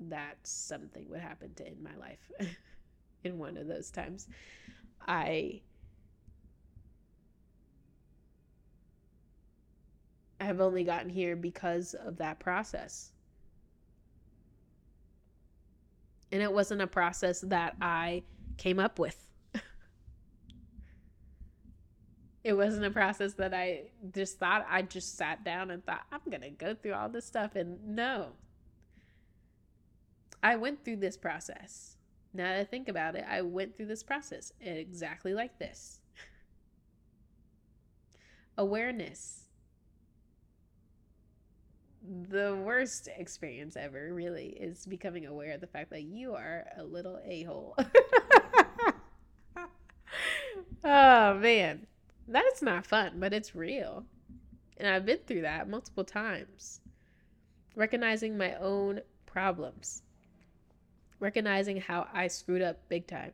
that something would happen to end my life in one of those times. I have only gotten here because of that process. And it wasn't a process that I came up with. It wasn't a process that I just thought I just sat down and thought I'm going to go through all this stuff and no. I went through this process. Now that I think about it, I went through this process exactly like this. Awareness the worst experience ever really is becoming aware of the fact that you are a little a-hole oh man that's not fun but it's real. And i've been through that multiple times. Recognizing my own problems. Recognizing how i screwed up big time.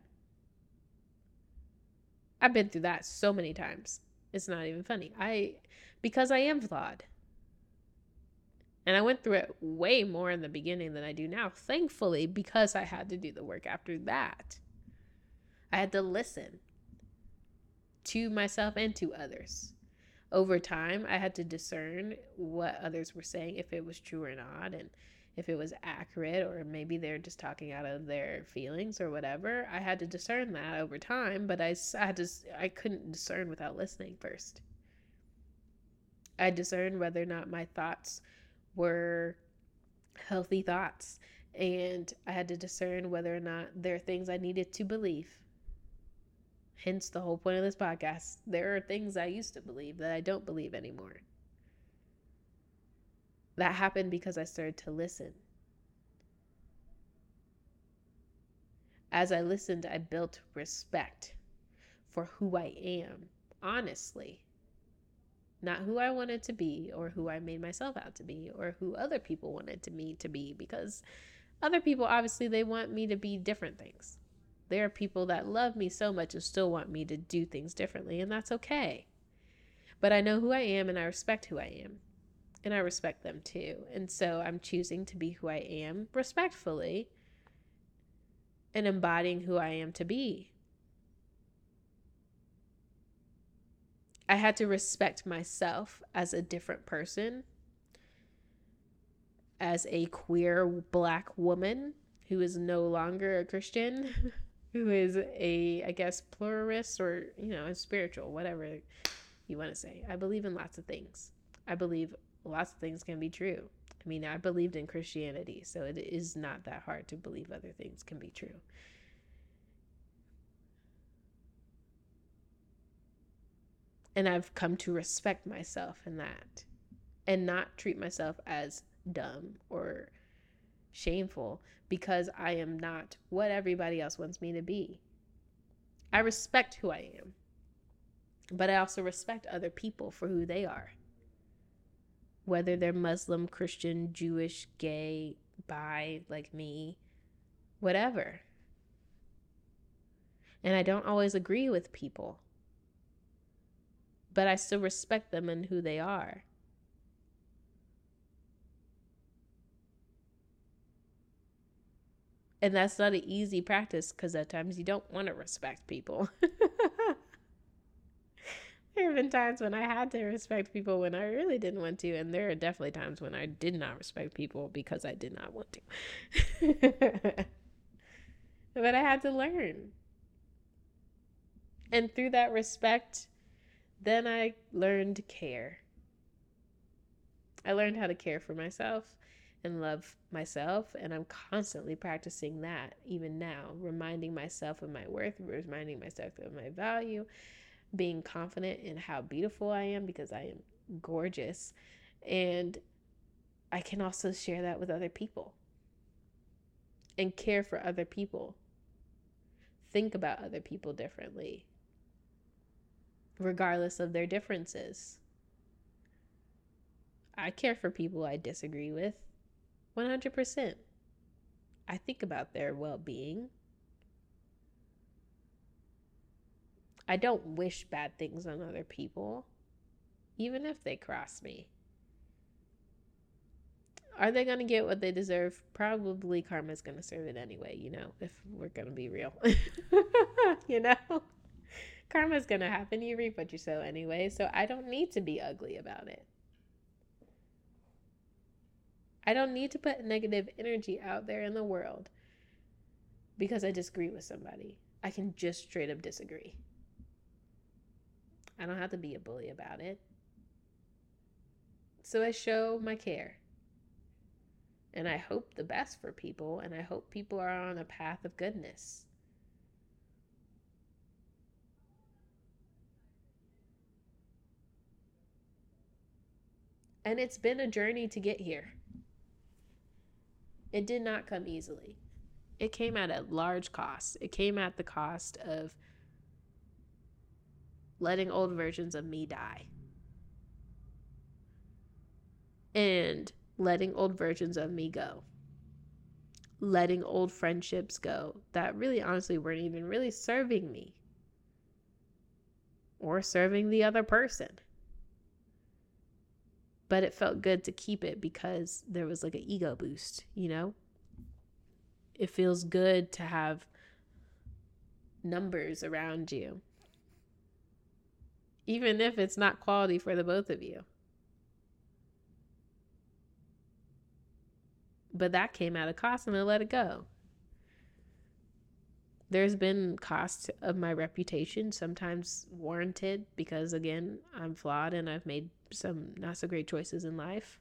I've been through that so many times. It's not even funny. I because i am flawed. And I went through it way more in the beginning than I do now, thankfully, because I had to do the work after that. I had to listen to myself and to others. Over time, I had to discern what others were saying, if it was true or not, and if it was accurate, or maybe they're just talking out of their feelings or whatever. I had to discern that over time, but I, I had to, I couldn't discern without listening first. I discerned whether or not my thoughts were healthy thoughts. And I had to discern whether or not there are things I needed to believe. Hence the whole point of this podcast. There are things I used to believe that I don't believe anymore. That happened because I started to listen. As I listened, I built respect for who I am, honestly not who I wanted to be or who I made myself out to be or who other people wanted to me to be because other people obviously they want me to be different things. There are people that love me so much and still want me to do things differently and that's okay. But I know who I am and I respect who I am. And I respect them too. And so I'm choosing to be who I am respectfully and embodying who I am to be. I had to respect myself as a different person, as a queer black woman who is no longer a Christian, who is a, I guess, pluralist or, you know, a spiritual, whatever you want to say. I believe in lots of things. I believe lots of things can be true. I mean, I believed in Christianity, so it is not that hard to believe other things can be true. And I've come to respect myself in that and not treat myself as dumb or shameful because I am not what everybody else wants me to be. I respect who I am, but I also respect other people for who they are. Whether they're Muslim, Christian, Jewish, gay, bi, like me, whatever. And I don't always agree with people but I still respect them and who they are. And that's not an easy practice because at times you don't want to respect people. there have been times when I had to respect people when I really didn't want to, and there are definitely times when I did not respect people because I did not want to. but I had to learn. And through that respect, then I learned care. I learned how to care for myself and love myself, and I'm constantly practicing that even now, reminding myself of my worth, reminding myself of my value, being confident in how beautiful I am because I am gorgeous. And I can also share that with other people and care for other people. Think about other people differently, regardless of their differences. I care for people I disagree with 100%. I think about their well being. I don't wish bad things on other people, even if they cross me. Are they going to get what they deserve? Probably karma's going to serve it anyway, you know, if we're going to be real. you know? Karma's going to happen. You reap what you sow anyway. So I don't need to be ugly about it. I don't need to put negative energy out there in the world because I disagree with somebody. I can just straight up disagree. I don't have to be a bully about it. So I show my care. And I hope the best for people, and I hope people are on a path of goodness. And it's been a journey to get here. It did not come easily. It came at a large cost. It came at the cost of letting old versions of me die. And letting old versions of me go. Letting old friendships go that really honestly weren't even really serving me or serving the other person. But it felt good to keep it because there was like an ego boost, you know? It feels good to have numbers around you, even if it's not quality for the both of you. But that came at a cost and I let it go. There's been cost of my reputation, sometimes warranted because again, I'm flawed and I've made some not so great choices in life.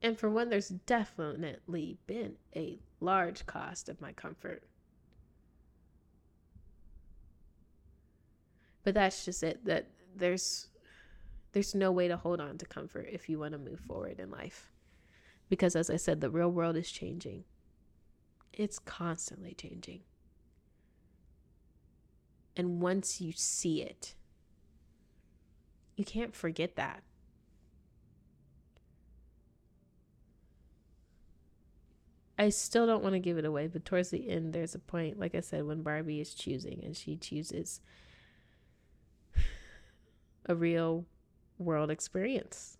And for one, there's definitely been a large cost of my comfort. But that's just it that there's there's no way to hold on to comfort if you want to move forward in life. Because as I said, the real world is changing. It's constantly changing. And once you see it, you can't forget that. I still don't want to give it away, but towards the end, there's a point, like I said, when Barbie is choosing and she chooses a real world experience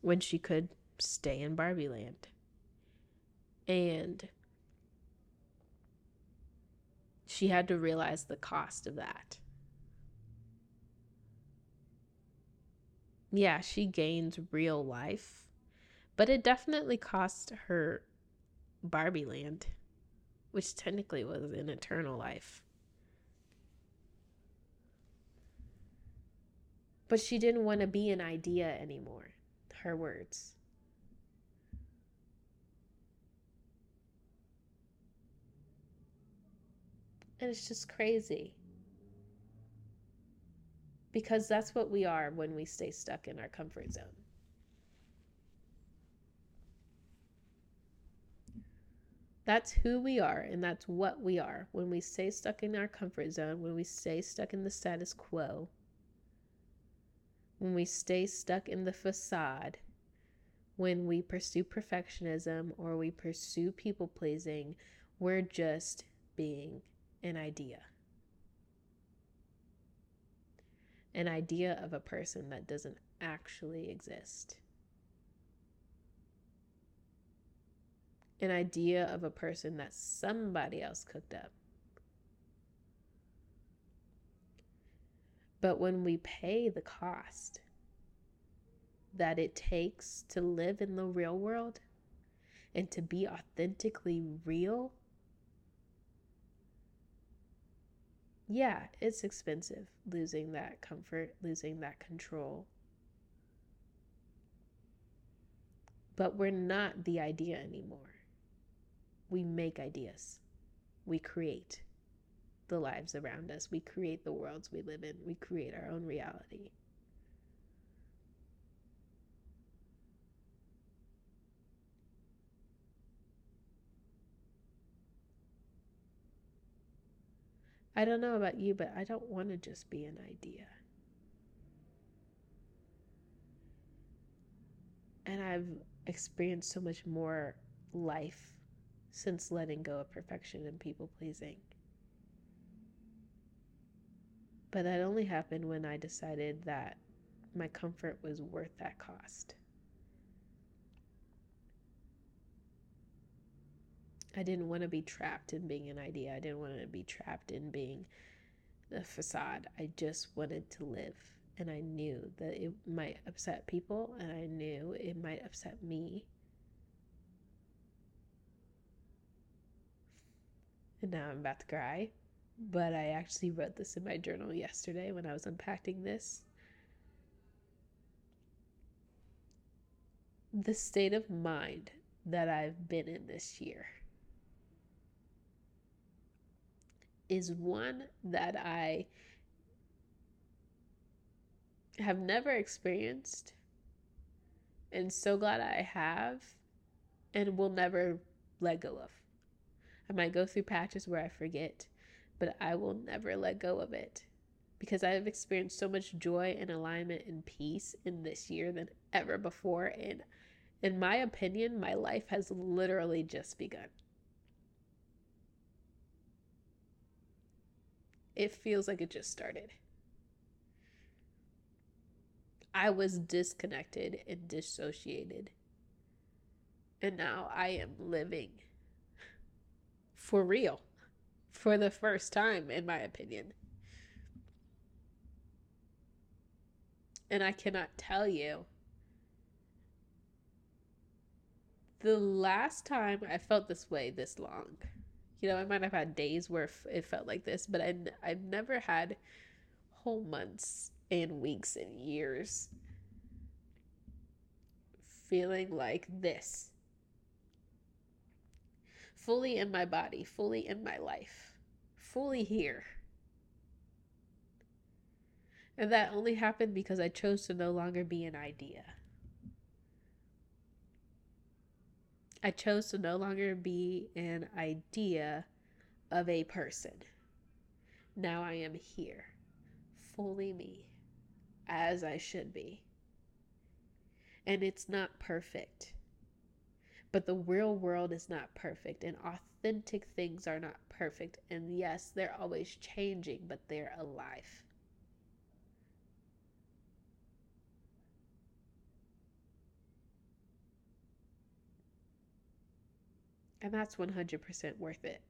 when she could stay in Barbie land. And she had to realize the cost of that. Yeah, she gained real life, but it definitely cost her Barbie land, which technically was an eternal life. But she didn't want to be an idea anymore. Her words. And it's just crazy. Because that's what we are when we stay stuck in our comfort zone. That's who we are, and that's what we are when we stay stuck in our comfort zone, when we stay stuck in the status quo when we stay stuck in the facade, when we pursue perfectionism or we pursue people pleasing, we're just being an idea. An idea of a person that doesn't actually exist. An idea of a person that somebody else cooked up. But when we pay the cost that it takes to live in the real world and to be authentically real, yeah, it's expensive losing that comfort, losing that control. But we're not the idea anymore. We make ideas, we create the lives around us, we create the worlds we live in, we create our own reality. I don't know about you, but I don't want to just be an idea. And I've experienced so much more life since letting go of perfection and people pleasing. But that only happened when I decided that my comfort was worth that cost. I didn't want to be trapped in being an idea. I didn't want to be trapped in being the facade. I just wanted to live. And I knew that it might upset people, and I knew it might upset me. And now I'm about to cry. But I actually wrote this in my journal yesterday when I was unpacking this. The state of mind that I've been in this year is one that I have never experienced and so glad I have and will never let go of. I might go through patches where I forget, but I will never let go of it because I have experienced so much joy and alignment and peace in this year than ever before. And in my opinion, my life has literally just begun. It feels like it just started. I was disconnected and dissociated. And now I am living for real for the first time, in my opinion. And I cannot tell you the last time I felt this way this long. You know, I might have had days where it felt like this, but I, I've never had whole months and weeks and years feeling like this. Fully in my body, fully in my life, fully here. And that only happened because I chose to no longer be an idea. I chose to no longer be an idea of a person. Now I am here, fully me, as I should be. And it's not perfect. But the real world is not perfect, and authentic things are not perfect. And yes, they're always changing, but they're alive. And that's 100% worth it.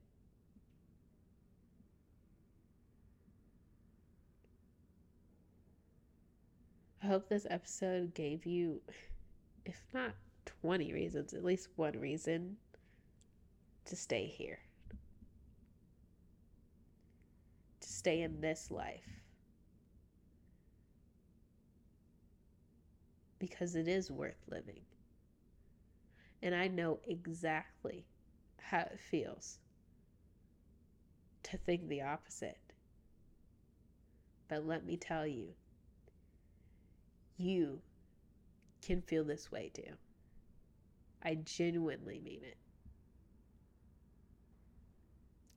I hope this episode gave you, if not 20 reasons, at least one reason to stay here, to stay in this life. Because it is worth living. And I know exactly how it feels to think the opposite. But let me tell you, you can feel this way too. I genuinely mean it.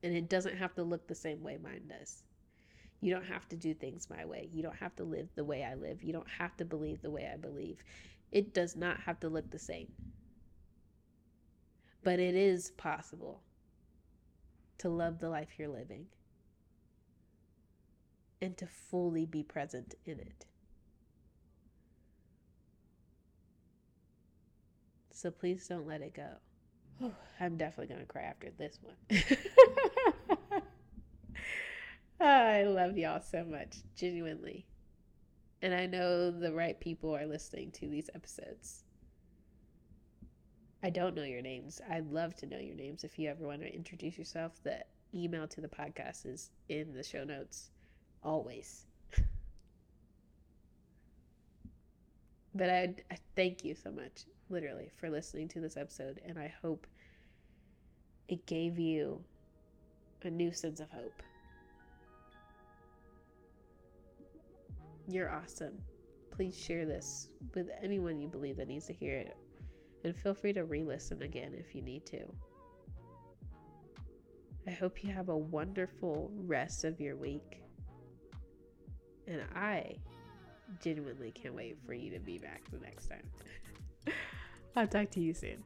And it doesn't have to look the same way mine does. You don't have to do things my way. You don't have to live the way I live. You don't have to believe the way I believe. It does not have to look the same. But it is possible to love the life you're living and to fully be present in it. So please don't let it go. I'm definitely going to cry after this one. I love y'all so much, genuinely. And I know the right people are listening to these episodes. I don't know your names. I'd love to know your names if you ever want to introduce yourself. The email to the podcast is in the show notes always. but I, I thank you so much, literally, for listening to this episode. And I hope it gave you a new sense of hope. You're awesome. Please share this with anyone you believe that needs to hear it and feel free to re listen again if you need to. I hope you have a wonderful rest of your week. And I genuinely can't wait for you to be back the next time. I'll talk to you soon.